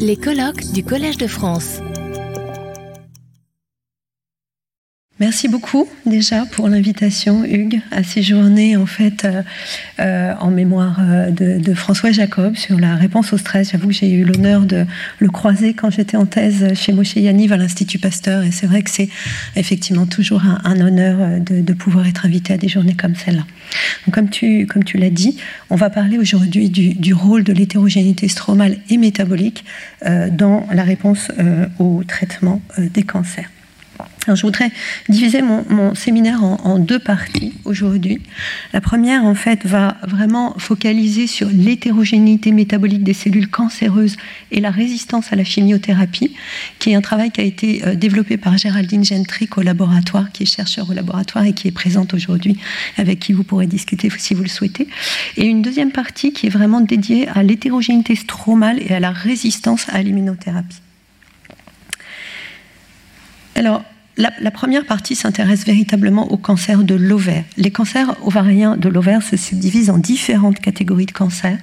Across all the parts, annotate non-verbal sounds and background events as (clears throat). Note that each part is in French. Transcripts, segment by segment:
Les colloques du Collège de France. Merci beaucoup déjà pour l'invitation, Hugues, à séjourner en fait euh, euh, en mémoire euh, de, François Jacob sur la réponse au stress. J'avoue que j'ai eu l'honneur de le croiser quand j'étais en thèse chez Moshe Yaniv à l'Institut Pasteur, et c'est vrai que c'est effectivement toujours un, honneur de, pouvoir être invité à des journées comme celle-là. comme tu, comme tu l'as dit, on va parler aujourd'hui du, du, rôle de l'hétérogénéité stromale et métabolique dans la réponse au traitement des cancers je voudrais diviser mon, séminaire en, deux parties aujourd'hui. La première, en fait, va vraiment focaliser sur l'hétérogénéité métabolique des cellules cancéreuses et la résistance à la chimiothérapie, qui est un travail qui a été euh, développé par Géraldine Gentrick au laboratoire, qui est chercheur au laboratoire et qui est présente aujourd'hui, avec qui vous pourrez discuter si vous le souhaitez. Et une deuxième partie qui est vraiment dédiée à l'hétérogénéité stromale et à la résistance à l'immunothérapie. Alors, la, première partie s'intéresse véritablement au cancer de l'ovaire. Les cancers ovariens de l'ovaire se subdivisent en différentes catégories de cancers,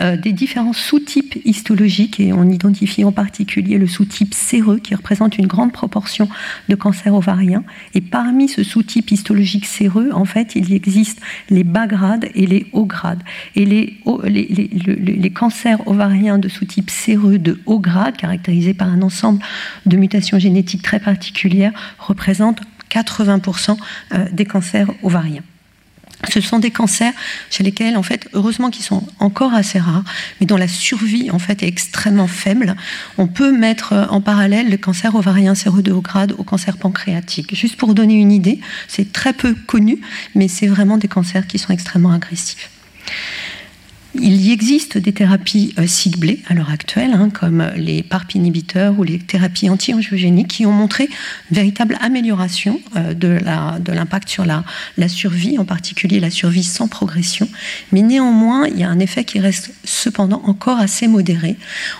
euh, des différents sous-types histologiques, et on identifie en particulier le sous-type séreux qui représente une grande proportion de cancers ovariens. Et parmi ce sous-type histologique séreux, en fait, il existe les bas grades et les hauts grades. Et les, cancers ovariens de sous-type séreux de haut grade, caractérisés par un ensemble de mutations génétiques très particulières, représentent 80% euh, des cancers ovariens. Ce sont des cancers chez lesquels, en fait, heureusement qu'ils sont encore assez rares, mais dont la survie, en fait, est extrêmement faible. On peut mettre euh, en parallèle le cancer ovarien séreux de haut grade au cancer pancréatique. Juste pour donner une idée, c'est très peu connu, mais c'est vraiment des cancers qui sont extrêmement agressifs. Il y existe des thérapies euh, ciblées à l'heure actuelle, hein, comme les PARP inhibiteurs ou les thérapies anti-angiogéniques, qui ont montré une véritable amélioration euh, de l'impact sur la, survie, en particulier la survie sans progression. Mais néanmoins, il y a un effet qui reste cependant encore assez modéré.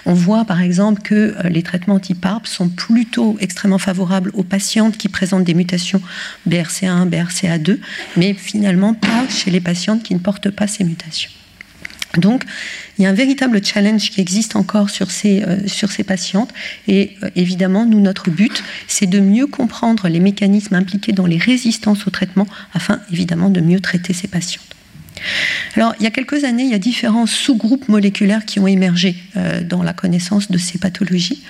On voit par exemple que euh, les traitements anti-PARP sont plutôt extrêmement favorables aux patientes qui présentent des mutations BRCA1, BRCA2, mais finalement pas chez les patientes qui ne portent pas ces mutations. Donc, il y a un véritable challenge qui existe encore sur ces, euh, patientes. Et euh, évidemment, nous, notre but, c'est de mieux comprendre les mécanismes impliqués dans les résistances au traitement afin, évidemment, de mieux traiter ces patientes. Alors, il y a quelques années, il y a différents sous-groupes moléculaires qui ont émergé euh, dans la connaissance de ces pathologies,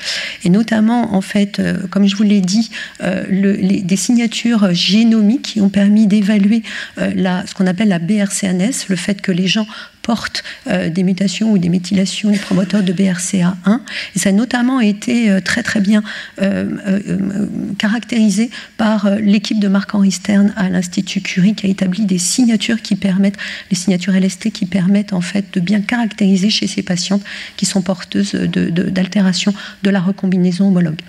et notamment, en fait, comme je vous l'ai dit, des signatures génomiques qui ont permis d'évaluer ce qu'on appelle la BRCNS, le fait que les gens portent des mutations ou des méthylations des promoteurs de BRCA1. Et ça a notamment été très très bien caractérisé par l'équipe de Marc-Henri Stern à l'Institut Curie qui a établi des signatures qui permettent les signatures LST qui permettent en fait de bien caractériser chez ces patientes qui sont porteuses d'altération de, de la recombinaison homologue.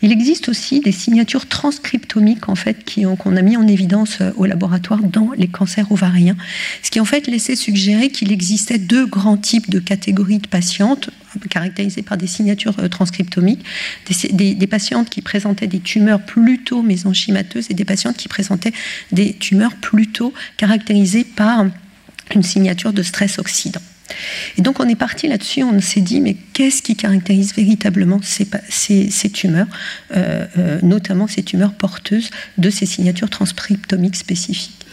Il existe aussi des signatures transcriptomiques en fait qu'on a mis en évidence euh, au laboratoire dans les cancers ovariens, ce qui en fait laissait suggérer qu'il existait deux grands types de catégories de patientes caractérisées par des signatures euh, transcriptomiques, des, des patientes qui présentaient des tumeurs plutôt mésenchymateuses et des patientes qui présentaient des tumeurs plutôt caractérisées par une signature de stress oxydant. Et donc on est parti là-dessus, on s'est dit, mais qu'est-ce qui caractérise véritablement ces, tumeurs, euh, euh, notamment ces tumeurs porteuses de ces signatures transcriptomiques spécifiques?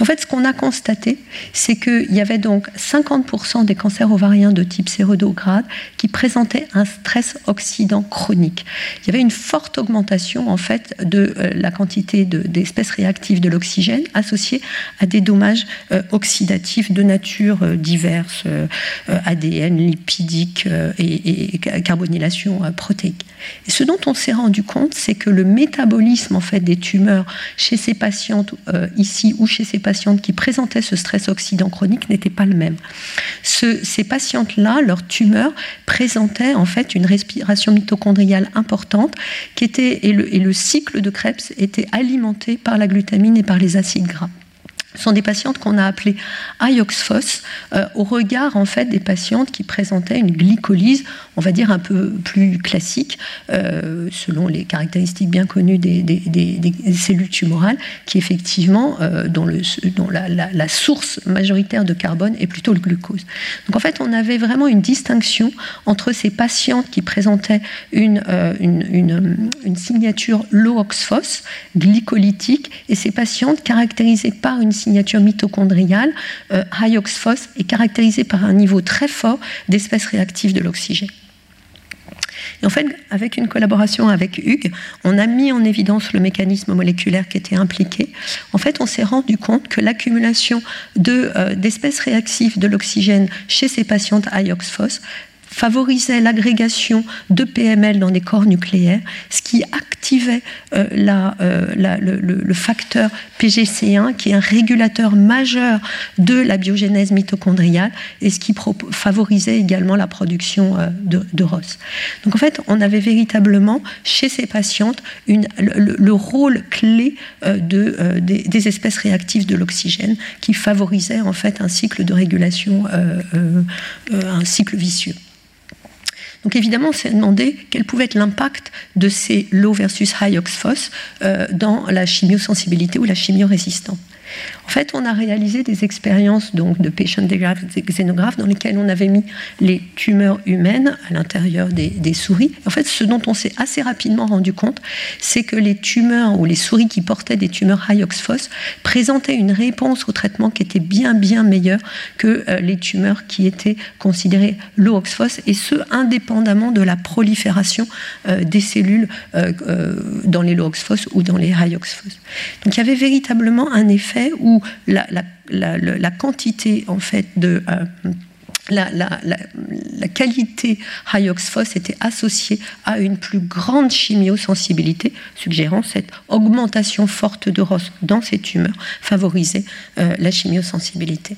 En fait, ce qu'on a constaté, c'est qu'il y avait donc 50% des cancers ovariens de type sérodograde qui présentaient un stress oxydant chronique. Il y avait une forte augmentation en fait de euh, la quantité d'espèces réactives de l'oxygène associée à des dommages euh, oxydatifs de nature euh, diverses, ADN, lipidique et, et, carbonylation protéique. Et ce dont on s'est rendu compte, c'est que le métabolisme en fait des tumeurs chez ces patientes ici ou chez ces patientes qui présentaient ce stress oxydant chronique n'était pas le même. ces patientes-là, leur tumeur présentait en fait une respiration mitochondriale importante et le cycle de Krebs était alimenté par la glutamine et par les acides gras. Sont des patientes qu'on a appelées IOXFOS euh, au regard en fait des patientes qui présentaient une glycolyse, on va dire un peu plus classique, euh, selon les caractéristiques bien connues des, cellules tumorales, qui effectivement, euh, dont, le, dont la, la, source majoritaire de carbone est plutôt le glucose. Donc en fait, on avait vraiment une distinction entre ces patientes qui présentaient une, une, une, une signature low oxphos, glycolytique, et ces patientes caractérisées par une signature signature mitochondriale, euh, hyoxphos, est caractérisée par un niveau très fort d'espèces réactives de l'oxygène. Et en fait, avec une collaboration avec Hugues, on a mis en évidence le mécanisme moléculaire qui était impliqué. En fait, on s'est rendu compte que l'accumulation euh, d'espèces réactives de l'oxygène chez ces patientes hyoxphos favorisait l'agrégation de PML dans des corps nucléaires, ce qui activait euh, euh, le, facteur PGC1, qui est un régulateur majeur de la biogénèse mitochondriale, et ce qui favorisait également la production euh, de, ROS. Donc en fait, on avait véritablement chez ces patientes le, rôle clé de, des, espèces réactives de l'oxygène qui favorisait en fait un cycle de régulation, un cycle vicieux. Donc évidemment, on s'est demandé quel pouvait être l'impact de ces low versus high oxphos euh, dans la chimiosensibilité ou la chimiorésistance. En fait, on a réalisé des expériences donc, de patient xénographes dans lesquelles on avait mis les tumeurs humaines à l'intérieur des, souris. En fait, ce dont on s'est assez rapidement rendu compte, c'est que les tumeurs ou les souris qui portaient des tumeurs high oxphos présentaient une réponse au traitement qui était bien bien meilleure que euh, les tumeurs qui étaient considérées low oxphos, et ce indépendamment de la prolifération euh, des cellules euh, dans les low oxphos ou dans les high oxphos. Donc il y avait véritablement un effet où la, quantité en fait de euh, la, qualité oxphos était associée à une plus grande chimiosensibilité, suggérant cette augmentation forte de ROS dans ces tumeurs favorisait euh, la chimiosensibilité.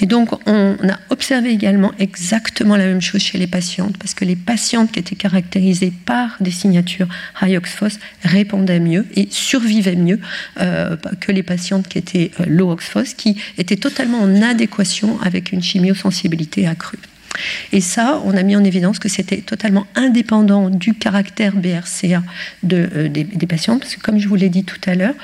Et donc, on a observé également exactement la même chose chez les patientes, parce que les patientes qui étaient caractérisées par des signatures high oxphos répondaient mieux et survivaient mieux euh, que les patientes qui étaient euh, low oxphos, qui étaient totalement en adéquation avec une chimiosensibilité accrue. Et ça, on a mis en évidence que c'était totalement indépendant du caractère BRCA euh, des, des patients, parce que comme je vous l'ai dit tout à l'heure,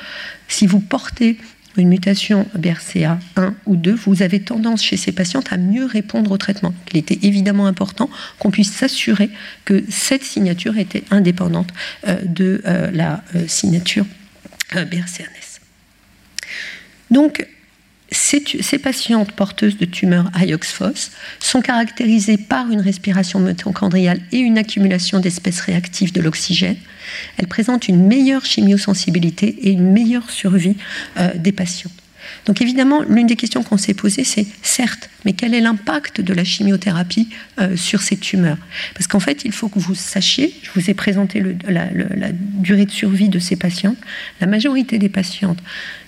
si vous portez une mutation BRCA 1 ou 2, vous avez tendance chez ces patientes à mieux répondre au traitement. Il était évidemment important qu'on puisse s'assurer que cette signature était indépendante euh, de euh, la euh, signature BRCA-NS. Donc, ces, patientes porteuses de tumeurs IOXFOS sont caractérisées par une respiration mitochondriale et une accumulation d'espèces réactives de l'oxygène. Elles présentent une meilleure chimiosensibilité et une meilleure survie euh, des patients. Donc évidemment, l'une des questions qu'on s'est posées, c'est certes, mais quel est l'impact de la chimiothérapie euh, sur ces tumeurs? Parce qu'en fait, il faut que vous sachiez, je vous ai présenté la, durée de survie de ces patients, la majorité des patientes,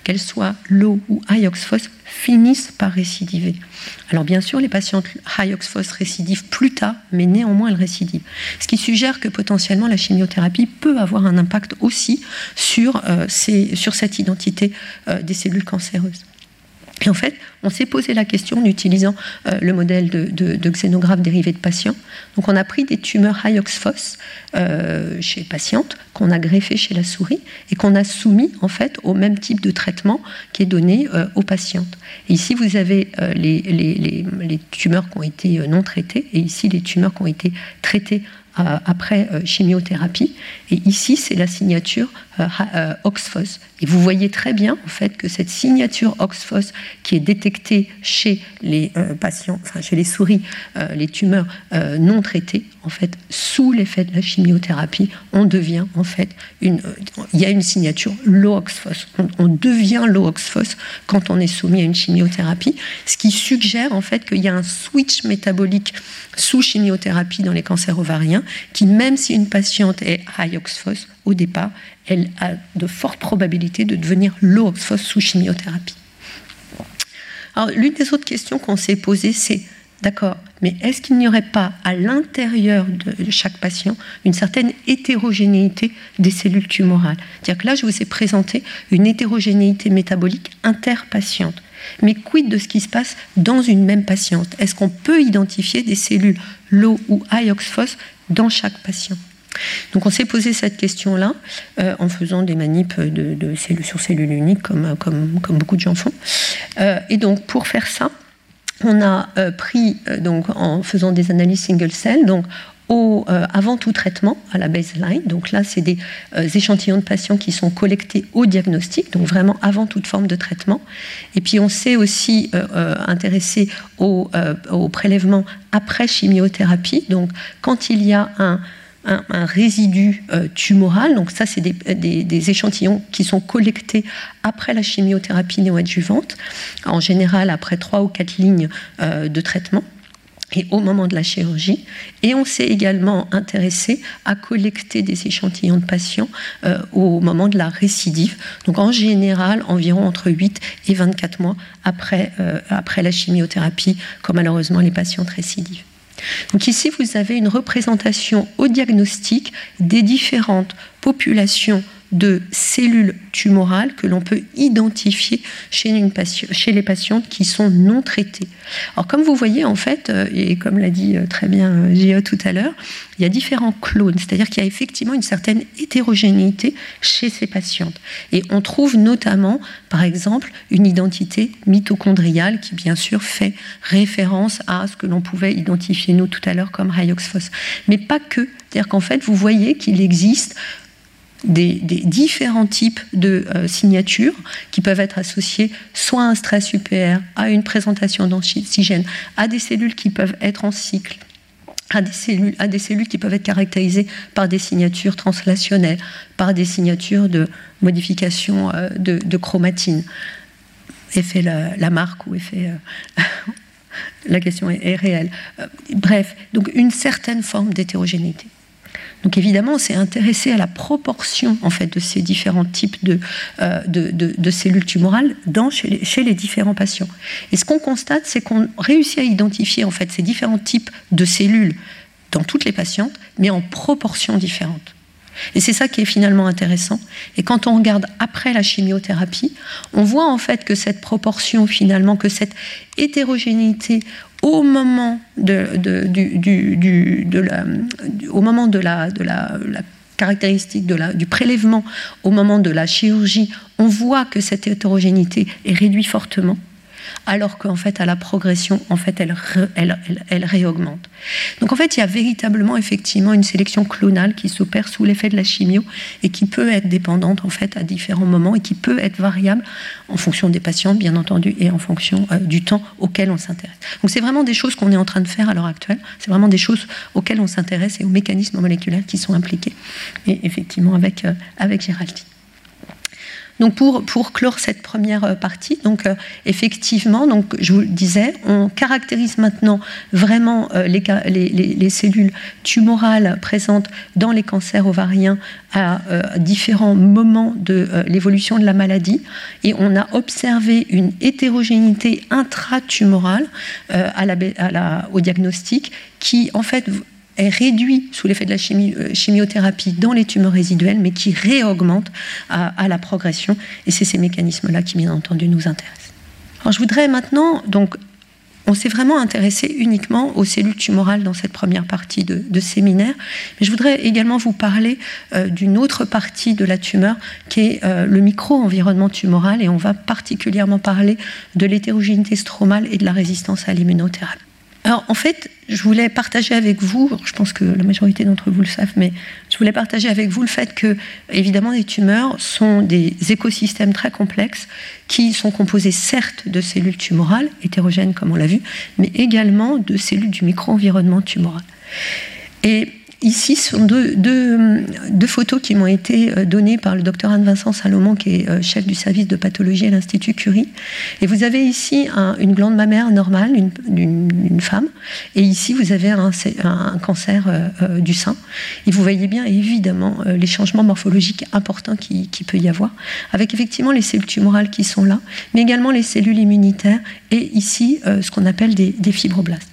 qu'elles soient low ou high oxphos, finissent par récidiver. Alors bien sûr, les patientes high oxphos récidivent plus tard, mais néanmoins elles récidivent. Ce qui suggère que potentiellement la chimiothérapie peut avoir un impact aussi sur, euh, cette identité euh, des cellules cancéreuses. Et en fait, on s'est posé la question en utilisant euh, le modèle de, de, dérivé de patients. Donc, on a pris des tumeurs high oxphos euh, chez les patientes qu'on a greffées chez la souris et qu'on a soumis en fait au même type de traitement qui est donné euh, aux patientes. Et ici, vous avez les, les, tumeurs qui ont été non traitées et ici les tumeurs qui ont été traitées après chimiothérapie. Et ici, c'est la signature Oxphos. Et vous voyez très bien en fait que cette signature Oxphos qui est détectée chez les euh, patients, enfin chez les souris, euh, les tumeurs euh, non traitées, en fait, sous l'effet de la chimiothérapie, on devient en fait une, il y a une signature low Oxphos. On, devient low Oxphos quand on est soumis à une chimiothérapie, ce qui suggère en fait qu'il y a un switch métabolique sous chimiothérapie dans les cancers ovariens, qui même si une patiente est high Oxphos au départ, elle a de fortes probabilités de devenir low Oxphos sous chimiothérapie. L'une des autres questions qu'on s'est posées, c'est D'accord, mais est-ce qu'il n'y aurait pas à l'intérieur de chaque patient une certaine hétérogénéité des cellules tumorales? C'est-à-dire que là, je vous ai présenté une hétérogénéité métabolique interpatiente. Mais quid de ce qui se passe dans une même patiente? Est-ce qu'on peut identifier des cellules low ou high oxphos dans chaque patient donc on s'est posé cette question-là euh, en faisant des manips de, cellules sur cellules uniques comme, comme, beaucoup de gens font. Euh, et donc pour faire ça, on a euh, pris, donc en faisant des analyses single cell, donc au, avant tout traitement, à la baseline. Donc là, c'est des échantillons de patients qui sont collectés au diagnostic, donc vraiment avant toute forme de traitement. Et puis on s'est aussi intéressé au, au, prélèvement après chimiothérapie. Donc quand il y a un résidu euh, tumoral. Donc ça, c'est des, échantillons qui sont collectés après la chimiothérapie néoadjuvante, en général après trois ou quatre lignes euh, de traitement et au moment de la chirurgie. Et on s'est également intéressé à collecter des échantillons de patients euh, au moment de la récidive. Donc en général, environ entre 8 et 24 mois après, après la chimiothérapie, quand malheureusement les patients récidivent. Donc ici, vous avez une représentation au diagnostic des différentes populations de cellules tumorales que l'on peut identifier chez, les patientes qui sont non traitées. Alors comme vous voyez en fait, euh, et comme l'a dit euh, très bien euh, Gia tout à l'heure, il y a différents clones, c'est-à-dire qu'il y a effectivement une certaine hétérogénéité chez ces patientes. Et on trouve notamment, par exemple, une identité mitochondriale qui bien sûr fait référence à ce que l'on pouvait identifier nous tout à l'heure comme Hyoxphos. Mais pas que, c'est-à-dire qu'en fait, vous voyez qu'il existe des, différents types de euh, signatures qui peuvent être associées soit à un stress UPR, à une présentation d'antigène, à des cellules qui peuvent être en cycle, à des cellules, à des cellules qui peuvent être caractérisées par des signatures translationnelles, par des signatures de modification euh, de, chromatine. Effet la, la marque ou effet. Euh, (laughs) la question est réelle. bref, donc une certaine forme d'hétérogénéité. Donc évidemment, on s'est intéressé à la proportion en fait de ces différents types de, euh, cellules tumorales dans, chez, les, chez, les, différents patients. Et ce qu'on constate, c'est qu'on réussit à identifier en fait ces différents types de cellules dans toutes les patientes, mais en proportions différentes. Et c'est ça qui est finalement intéressant. Et quand on regarde après la chimiothérapie, on voit en fait que cette proportion finalement, que cette hétérogénéité au moment de, la, de la, caractéristique du prélèvement, au moment de la chirurgie, on voit que cette hétérogénéité est réduite fortement alors qu'en fait, à la progression, en fait, elle, réaugmente. Donc en fait, il y a véritablement, effectivement, une sélection clonale qui s'opère sous l'effet de la chimio et qui peut être dépendante, en fait, à différents moments et qui peut être variable en fonction des patients, bien entendu, et en fonction euh, du temps auquel on s'intéresse. Donc c'est vraiment des choses qu'on est en train de faire à l'heure actuelle. C'est vraiment des choses auxquelles on s'intéresse et aux mécanismes moléculaires qui sont impliqués. Et effectivement, avec, euh, avec Géraldine. Donc pour, clore cette première euh, partie, donc euh, effectivement, donc je vous le disais, on caractérise maintenant vraiment euh, les, les, les, cellules tumorales présentes dans les cancers ovariens à différents moments de l'évolution de la maladie, et on a observé une hétérogénéité intratumorale au diagnostic qui en fait est réduit sous l'effet de la euh, chimiothérapie dans les tumeurs résiduelles, mais qui réaugmente à, la progression. Et c'est ces mécanismes-là qui, bien entendu, nous intéressent. Alors, je voudrais maintenant, donc, on s'est vraiment intéressé uniquement aux cellules tumorales dans cette première partie de, séminaire, mais je voudrais également vous parler euh, d'une autre partie de la tumeur qui est euh, le micro-environnement tumoral, et on va particulièrement parler de l'hétérogénéité stromale et de la résistance à l'immunothérapie. Alors en fait, je voulais partager avec vous, je pense que la majorité d'entre vous le savent, mais je voulais partager avec vous le fait que, évidemment, les tumeurs sont des écosystèmes très complexes qui sont composés certes de cellules tumorales, hétérogènes comme on l'a vu, mais également de cellules du micro-environnement tumoral. Et Ici, ce sont deux, photos qui m'ont été euh, données par le docteur Anne-Vincent Salomon, qui est euh, chef du service de pathologie à l'Institut Curie. Et vous avez ici une glande mammaire normale d'une femme, et ici vous avez un, cancer euh, du sein. Et vous voyez bien évidemment les changements morphologiques importants qui, peut y avoir, avec effectivement les cellules tumorales qui sont là, mais également les cellules immunitaires, et ici ce qu'on appelle des fibroblastes.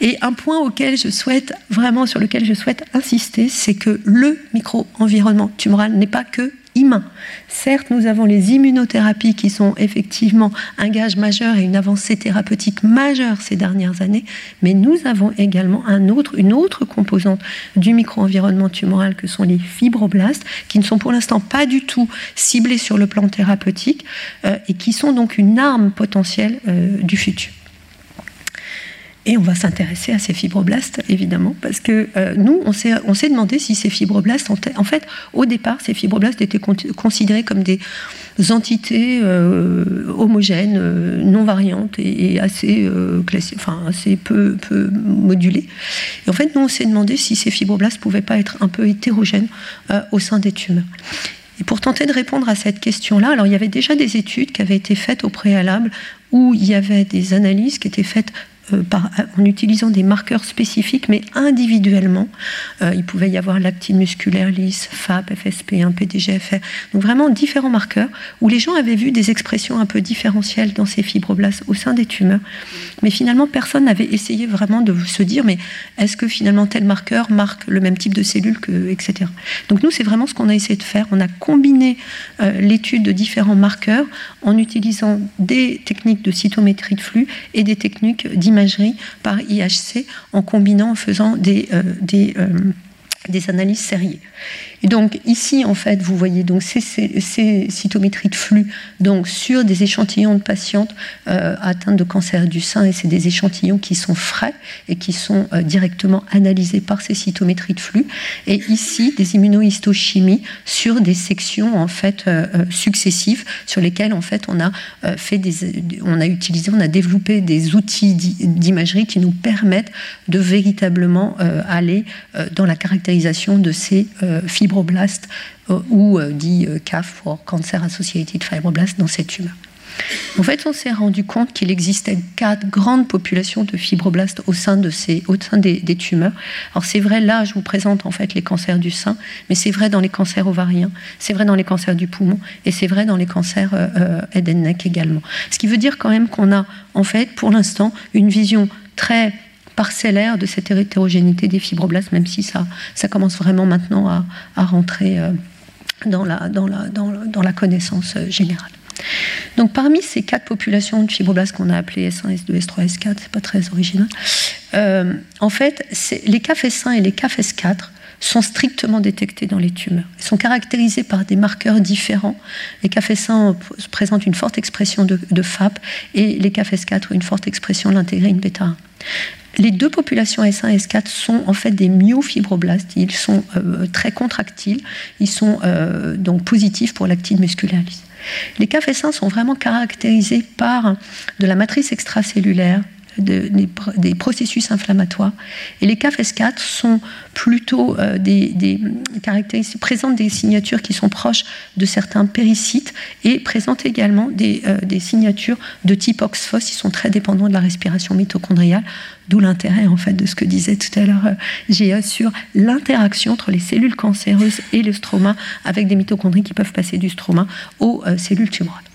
Et un point auquel je souhaite vraiment sur lequel je souhaite insister, c'est que le micro-environnement tumoral n'est pas que humain. Certes, nous avons les immunothérapies qui sont effectivement un gage majeur et une avancée thérapeutique majeure ces dernières années, mais nous avons également une autre composante du micro-environnement tumoral que sont les fibroblastes, qui ne sont pour l'instant pas du tout ciblés sur le plan thérapeutique euh, et qui sont donc une arme potentielle euh, du futur. Et on va s'intéresser à ces fibroblastes, évidemment, parce que euh, nous, on s'est demandé si ces fibroblastes, en fait, au départ, ces fibroblastes étaient considérés comme des entités euh, homogènes, euh, non variantes et, assez, enfin, assez peu, peu modulées. Et en fait, nous, on s'est demandé si ces fibroblastes pouvaient pas être un peu hétérogènes au sein des tumeurs. Et pour tenter de répondre à cette question-là, alors il y avait déjà des études qui avaient été faites au préalable où il y avait des analyses qui étaient faites euh, en utilisant des marqueurs spécifiques, mais individuellement. Euh, il pouvait y avoir l'actine musculaire lisse, FAP, FSP1, PDGFR. Donc vraiment différents marqueurs où les gens avaient vu des expressions un peu différentielles dans ces fibroblastes au sein des tumeurs. Mais finalement, personne n'avait essayé vraiment de se dire, mais est-ce que finalement tel marqueur marque le même type de cellules que, etc. Donc nous, c'est vraiment ce qu'on a essayé de faire. On a combiné euh, l'étude de différents marqueurs en utilisant des techniques de cytométrie de flux et des techniques d'imagerie par IHC en combinant, en faisant des, euh, euh, des analyses sérieuses. Et donc ici, en fait, vous voyez donc ces, cytométries de flux donc sur des échantillons de patientes euh, atteintes de cancer du sein, et c'est des échantillons qui sont frais et qui sont euh, directement analysés par ces cytométries de flux. Et ici, des immunohistochimies sur des sections en fait euh, successives sur lesquelles en fait on a fait des, on a utilisé, on a développé des outils d'imagerie qui nous permettent de véritablement aller dans la caractérisation de ces fibres fibroblastes euh, ou euh, dit euh, CAF pour Cancer Associated Fibroblast dans ces tumeurs. En fait, on s'est rendu compte qu'il existait quatre grandes populations de fibroblastes au sein, de ces, au sein des, tumeurs. Alors c'est vrai, là, je vous présente en fait les cancers du sein, mais c'est vrai dans les cancers ovariens, c'est vrai dans les cancers du poumon, et c'est vrai dans les cancers euh, head and neck également. Ce qui veut dire quand même qu'on a en fait, pour l'instant, une vision très parcellaire de cette hétérogénéité des fibroblastes, même si ça, commence vraiment maintenant à, rentrer euh, dans, la, connaissance euh, générale. Donc parmi ces quatre populations de fibroblastes qu'on a appelées S1, S2, S3, S4, c'est pas très original, euh, en fait, les CAF-S1 et les CAF-S4 sont strictement détectés dans les tumeurs. Ils sont caractérisés par des marqueurs différents. Les CAF-S1 présentent une forte expression de, FAP et les CAF-S4 une forte expression de l'intégrine bêta 1 les deux populations S1 et S4 sont en fait des myofibroblastes. Ils sont euh, très contractiles. Ils sont euh, donc positifs pour l'actine musculaire lisse. Les CAF S1 sont vraiment caractérisés par de la matrice extracellulaire des, processus inflammatoires. Et les CAF-S4 sont plutôt euh, des, caractéristiques, présentent des signatures qui sont proches de certains péricytes et présentent également des, euh, signatures de type OXPHOS. Ils sont très dépendants de la respiration mitochondriale, d'où l'intérêt en fait de ce que disait tout à l'heure euh, sur l'interaction entre les cellules cancéreuses et le stroma avec des mitochondries qui peuvent passer du stroma aux euh, cellules tumorales.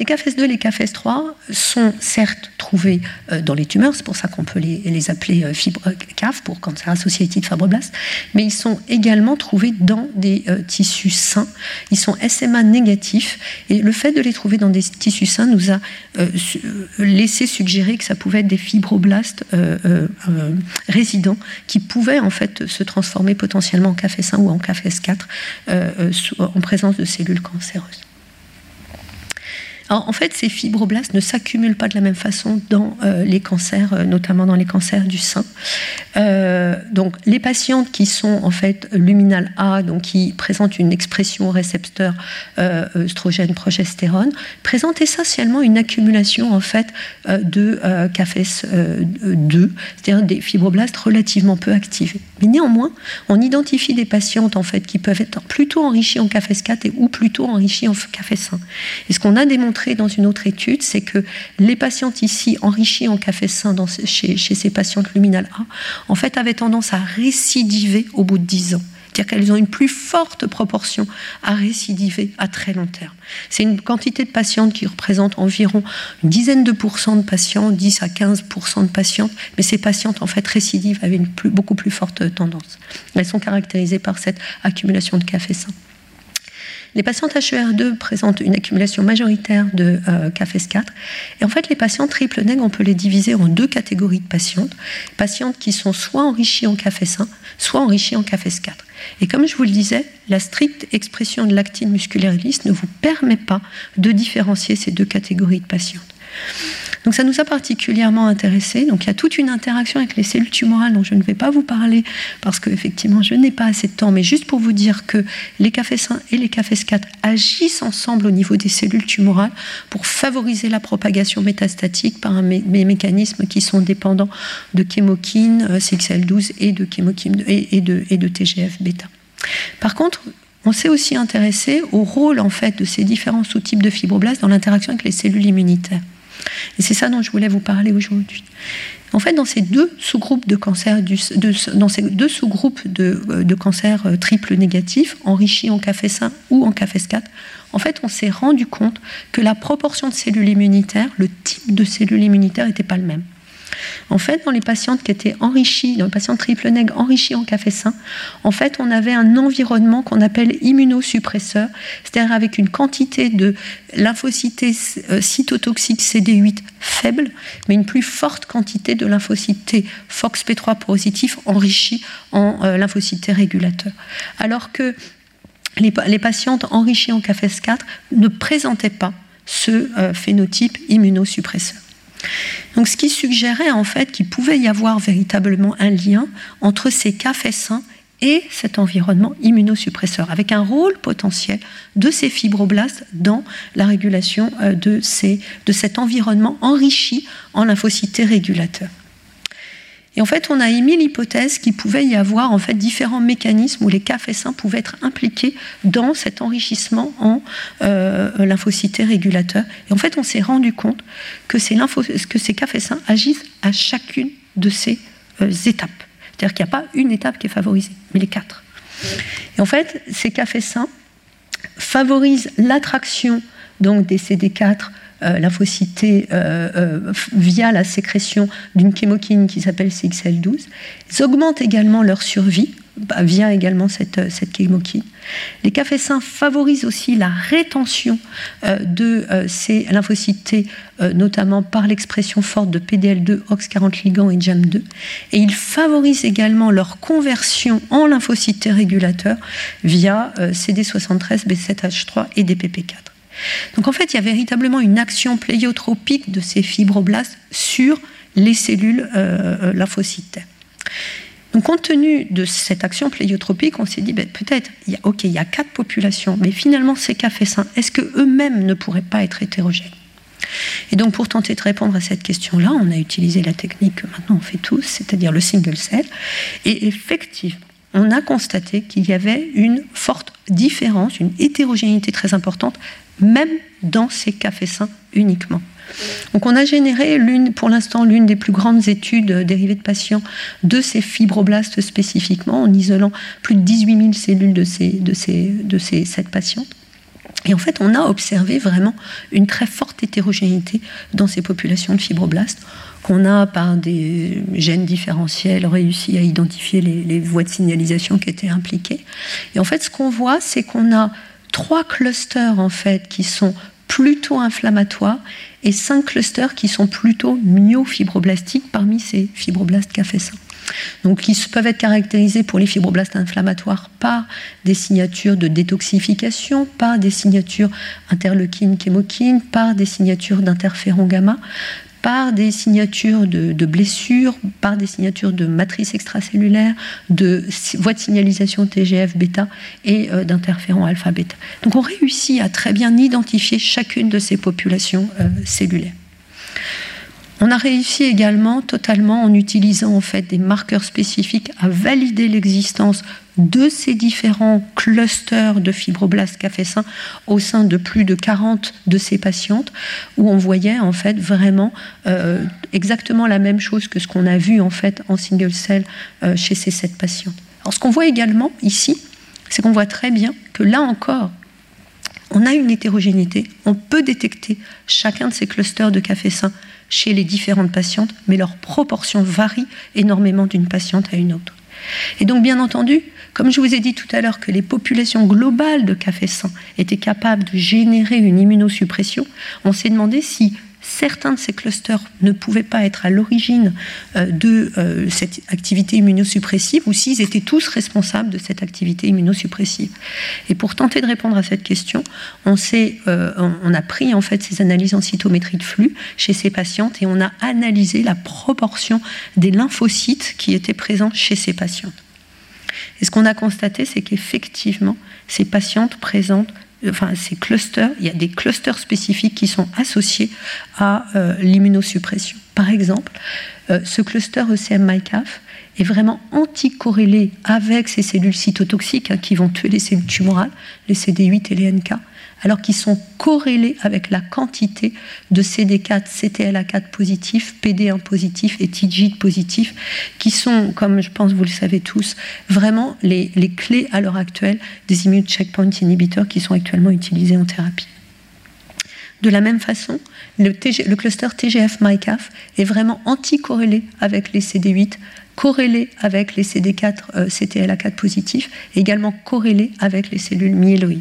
Les CAFES2 et les CAFES3 sont certes trouvés euh, dans les tumeurs, c'est pour ça qu'on peut les, appeler euh, fibres CAF pour cancer associatif de fibroblast, mais ils sont également trouvés dans des euh, tissus sains. Ils sont SMA négatifs et le fait de les trouver dans des tissus sains nous a laissé suggérer que ça pouvait être des fibroblastes résidents qui pouvaient en fait se transformer potentiellement en CAFES1 ou en CAFES4 en présence de cellules cancéreuses en fait, ces fibroblastes ne s'accumulent pas de la même façon dans euh, les cancers, euh, notamment dans les cancers du sein. Euh, donc, les patientes qui sont en fait luminales A, donc qui présentent une expression récepteur œstrogène, progestérone, présentent essentiellement une accumulation en fait de CAFES2, c'est-à-dire des fibroblastes relativement peu activés. Mais néanmoins, on identifie des patientes en fait qui peuvent être plutôt enrichies en CAFES4 et, ou plutôt enrichies en CAFES1. Et ce qu'on a démontré dans une autre étude, c'est que les patientes ici enrichies en café sain chez, ces patientes luminales A, en fait, avaient tendance à récidiver au bout de 10 ans. C'est-à-dire qu'elles ont une plus forte proportion à récidiver à très long terme. C'est une quantité de patientes qui représente environ une dizaine de pourcents de patients, 10 à 15% de patientes, mais ces patientes en fait récidivent avec une beaucoup plus forte tendance. Elles sont caractérisées par cette accumulation de café sain. Les patientes HER2 présentent une accumulation majoritaire de euh, 4 Et en fait, les patients triple nègre, on peut les diviser en deux catégories de patientes. Patientes qui sont soit enrichies en café sain, soit enrichies en CAFES 4. Et comme je vous le disais, la stricte expression de l'actine musculaire lisse ne vous permet pas de différencier ces deux catégories de patientes. Donc ça nous a particulièrement intéressés. Donc il y a toute une interaction avec les cellules tumorales dont je ne vais pas vous parler parce qu'effectivement je n'ai pas assez de temps, mais juste pour vous dire que les cafés sains et les cafés 4 agissent ensemble au niveau des cellules tumorales pour favoriser la propagation métastatique par un mécanismes qui sont dépendants de chémokine, euh, CXL12 et de chémokine et de TGF-bêta. Par contre, on s'est aussi intéressé au rôle en fait de ces différents sous-types de fibroblastes dans l'interaction avec les cellules immunitaires. Et c'est ça dont je voulais vous parler aujourd'hui. En fait, dans ces deux sous-groupes de cancer, dans triple négatif, enrichis en café sain ou en café 4, en fait, on s'est rendu compte que la proportion de cellules immunitaires, le type de cellules immunitaires n'était pas le même. En fait, dans les patientes qui étaient enrichies, dans les patients triple nègre enrichis en café sain, en fait, on avait un environnement qu'on appelle immunosuppresseur, c'est-à-dire avec une quantité de lymphocytes euh, cytotoxiques CD8 faible, mais une plus forte quantité de lymphocytes FOXP3 positifs enrichis en euh, lymphocytes régulateurs. Alors que les, patientes enrichies en café 4 ne présentaient pas ce euh, phénotype immunosuppresseur. Donc, ce qui suggérait en fait qu'il pouvait y avoir véritablement un lien entre ces cafés sains et cet environnement immunosuppresseur, avec un rôle potentiel de ces fibroblastes dans la régulation euh, de, de cet environnement enrichi en lymphocytes régulateurs. Et en fait, on a émis l'hypothèse qu'il pouvait y avoir en fait différents mécanismes où les sains pouvaient être impliqués dans cet enrichissement en euh, lymphocytes régulateurs. Et en fait, on s'est rendu compte que ces, que ces sains agissent à chacune de ces euh, étapes. C'est-à-dire qu'il n'y a pas une étape qui est favorisée, mais les quatre. Et en fait, ces sains favorisent l'attraction donc des CD4 euh, lymphocytés euh, euh, via la sécrétion d'une chémokine qui s'appelle CXL12. Ils augmentent également leur survie bah, via également cette, cette chémokine. Les cafés sains favorisent aussi la rétention de ces lymphocytes, notamment par l'expression forte de PDL2, OX40 ligand et JAM2. Et ils favorisent également leur conversion en lymphocytes régulateurs via CD73, B7H3 et DPP4. Donc en fait, il y a véritablement une action pléiotropique de ces fibroblastes sur les cellules euh, euh, lymphocytes. Donc, compte tenu de cette action pléiotropique, on s'est dit ben, peut-être, ok, il y a quatre populations, mais finalement, ces sains, est-ce qu'eux-mêmes ne pourraient pas être hétérogènes? Et donc, pour tenter de répondre à cette question-là, on a utilisé la technique que maintenant on fait tous, c'est-à-dire le single cell. Et effectivement, on a constaté qu'il y avait une forte différence, une hétérogénéité très importante même dans ces cafés sains uniquement. Donc on a généré pour l'instant l'une des plus grandes études dérivées de patients de ces fibroblastes spécifiquement, en isolant plus de 18 000 cellules de ces, de ces, de ces 7 patients. Et en fait, on a observé vraiment une très forte hétérogénéité dans ces populations de fibroblastes qu'on a par des gènes différentiels réussi à identifier les voies de signalisation qui étaient impliquées. Et en fait, ce qu'on voit, c'est qu'on a trois clusters en fait qui sont plutôt inflammatoires et cinq clusters qui sont plutôt myofibroblastiques parmi ces fibroblastes café sain. Donc, qui peuvent être caractérisés pour les fibroblastes inflammatoires par des signatures de détoxification, par des signatures interleukine, chémokine, par des signatures d'interféron gamma, par des signatures de, blessures, par des signatures de matrices extracellulaires, de voies de signalisation TGF-bêta et euh, d'interférons alpha-bêta. Donc on réussit à très bien identifier chacune de ces populations euh, cellulaires. On a réussi également totalement en utilisant en fait des marqueurs spécifiques à valider l'existence de ces différents clusters de fibroblastes café-sain au sein de plus de 40 de ces patientes, où on voyait en fait vraiment euh, exactement la même chose que ce qu'on a vu en fait en single cell euh, chez ces 7 patients Alors ce qu'on voit également ici, c'est qu'on voit très bien que là encore, on a une hétérogénéité, on peut détecter chacun de ces clusters de café sain chez les différentes patientes, mais leur proportion varie énormément d'une patiente à une autre. Et donc, bien entendu, comme je vous ai dit tout à l'heure que les populations globales de café sain étaient capables de générer une immunosuppression, on s'est demandé si certains de ces clusters ne pouvaient pas être à l'origine euh, de euh, cette activité immunosuppressive ou s'ils étaient tous responsables de cette activité immunosuppressive. Et pour tenter de répondre à cette question, on, euh, on a pris en fait ces analyses en cytométrie de flux chez ces patientes et on a analysé la proportion des lymphocytes qui étaient présents chez ces patientes. Et ce qu'on a constaté, c'est qu'effectivement, ces patientes présentent il y a des clusters spécifiques qui sont associés à euh, l'immunosuppression. Par exemple, euh, ce cluster ECM-MyCAF est vraiment anticorrélé avec ces cellules cytotoxiques hein, qui vont tuer les cellules tumorales, les CD8 et les NK alors qu'ils sont corrélés avec la quantité de CD4, CTLA4 positifs, PD1 positifs et TIGIT positifs, qui sont, comme je pense vous le savez tous, vraiment les, clés à l'heure actuelle des immune checkpoint inhibiteurs qui sont actuellement utilisés en thérapie. De la même façon, le, cluster TGF-MyCAF est vraiment anticorrélé avec les CD8, corrélé avec les CD4, euh, CTLA4 positifs, également corrélé avec les cellules myéloïdes.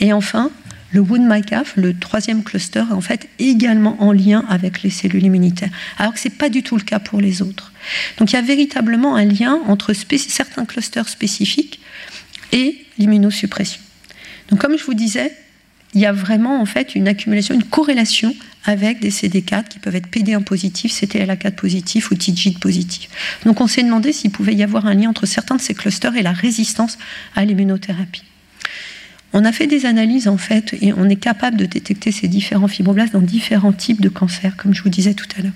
Et enfin, le Wound-MyCAF, le troisième cluster, est en fait également en lien avec les cellules immunitaires, alors que ce n'est pas du tout le cas pour les autres. Donc il y a véritablement un lien entre certains clusters spécifiques et l'immunosuppression. Donc comme je vous disais, il y a vraiment en fait une accumulation, une corrélation avec des CD4 qui peuvent être PD1 positifs, CTLA4 positifs ou TIGIT positifs. Donc on s'est demandé s'il pouvait y avoir un lien entre certains de ces clusters et la résistance à l'immunothérapie. On a fait des analyses en fait et on est capable de détecter ces différents fibroblastes dans différents types de cancers, comme je vous disais tout à l'heure.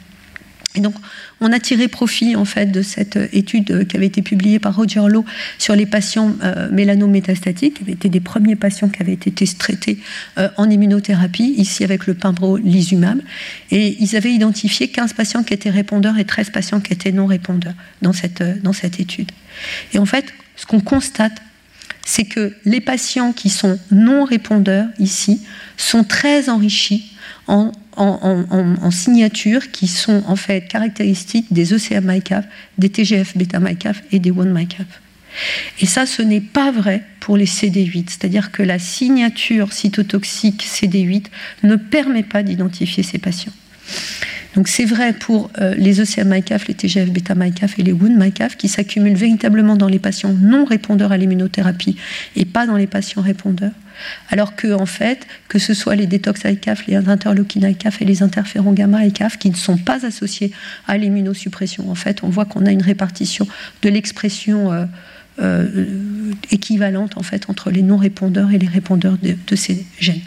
Et donc, on a tiré profit en fait de cette étude qui avait été publiée par Roger Lowe sur les patients euh, mélanométastatiques, qui avaient été des premiers patients qui avaient été traités euh, en immunothérapie, ici avec le pembrolizumab. Et ils avaient identifié 15 patients qui étaient répondeurs et 13 patients qui étaient non répondeurs dans cette, dans cette étude. Et en fait, ce qu'on constate c'est que les patients qui sont non répondeurs ici sont très enrichis en, signatures qui sont en fait caractéristiques des ECA-MyCAF, des TGF-bêta-MyCAF et des one-MyCAF. Et ça, ce n'est pas vrai pour les CD8, c'est-à-dire que la signature cytotoxique CD8 ne permet pas d'identifier ces patients. Donc c'est vrai pour euh, les OCM-MyCAF, les TGF-bêta-MyCAF et les WUN-MyCAF qui s'accumulent véritablement dans les patients non répondeurs à l'immunothérapie et pas dans les patients répondeurs. Alors que, en fait, que ce soit les détox ICAF, les interleukines ICAF et les interférons gamma ICAF qui ne sont pas associés à l'immunosuppression, en fait, on voit qu'on a une répartition de l'expression euh, euh, équivalente entre les non répondeurs et les répondeurs de ces gènes.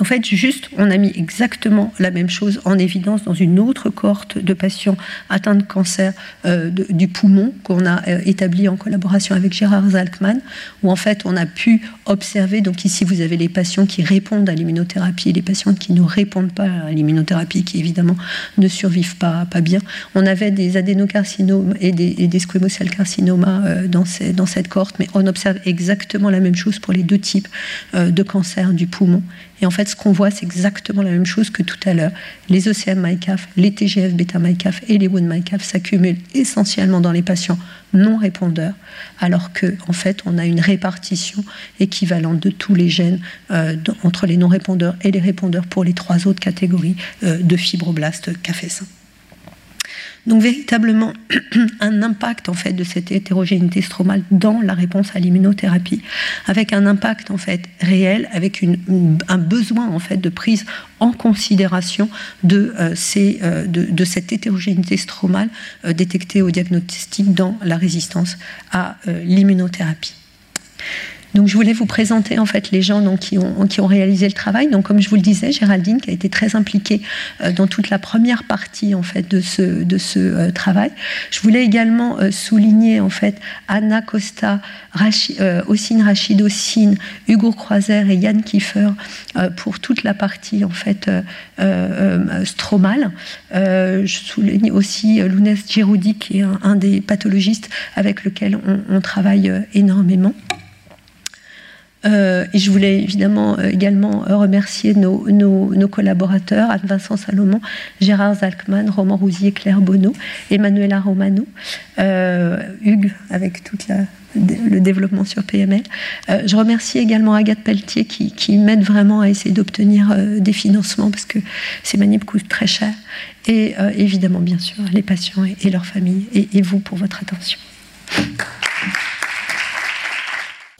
En fait, juste, on a mis exactement la même chose en évidence dans une autre cohorte de patients atteints de cancer euh, du poumon qu'on a euh, établi en collaboration avec Gérard Zalkman, où en fait on a pu observer, donc ici vous avez les patients qui répondent à l'immunothérapie et les patients qui ne répondent pas à l'immunothérapie, qui évidemment ne survivent pas, pas bien. On avait des adénocarcinomes et des, et des carcinomas euh, dans, dans cette cohorte, mais on observe exactement la même chose pour les deux types de cancer du poumon. Et en fait, ce qu'on voit, c'est exactement la même chose que tout à l'heure. Les OCM MyCAF, les TGF bêta MyCAF et les WOUND MyCAF s'accumulent essentiellement dans les patients non répondeurs, alors qu'en en fait, on a une répartition équivalente de tous les gènes euh, entre les non répondeurs et les répondeurs pour les trois autres catégories euh, de fibroblastes café-sain. Donc véritablement (clears throat) un impact en fait de cette hétérogénéité stromale dans la réponse à l'immunothérapie, avec un impact en fait réel, avec un besoin en fait de prise en considération de, euh, euh, cette hétérogénéité stromale euh, détectée au diagnostic dans la résistance à l'immunothérapie. Donc je voulais vous présenter en fait les gens qui, ont, réalisé le travail. Donc comme je vous le disais, Géraldine qui a été très impliquée dans toute la première partie en fait de ce, ce travail. Je voulais également souligner en fait Anna Costa, Rachid, Ossine Rachid Ossine, Hugo Croiser et Yann Kiefer pour toute la partie en fait stromale. je souligne aussi Lounès Giroudi qui est un, des pathologistes avec lequel on, travaille euh, énormément. Euh, et je voulais évidemment euh, également remercier nos, collaborateurs, Anne-Vincent Salomon, Gérard Zalkman, Roman Rousier, Claire Bonneau, Emmanuela Romano, Hugues avec tout le développement sur PML. je remercie également Agathe Pelletier qui, m'aide vraiment à essayer d'obtenir des financements parce que ces manips coûtent très cher. Et évidemment, bien sûr, les patients et, leurs familles et vous pour votre attention.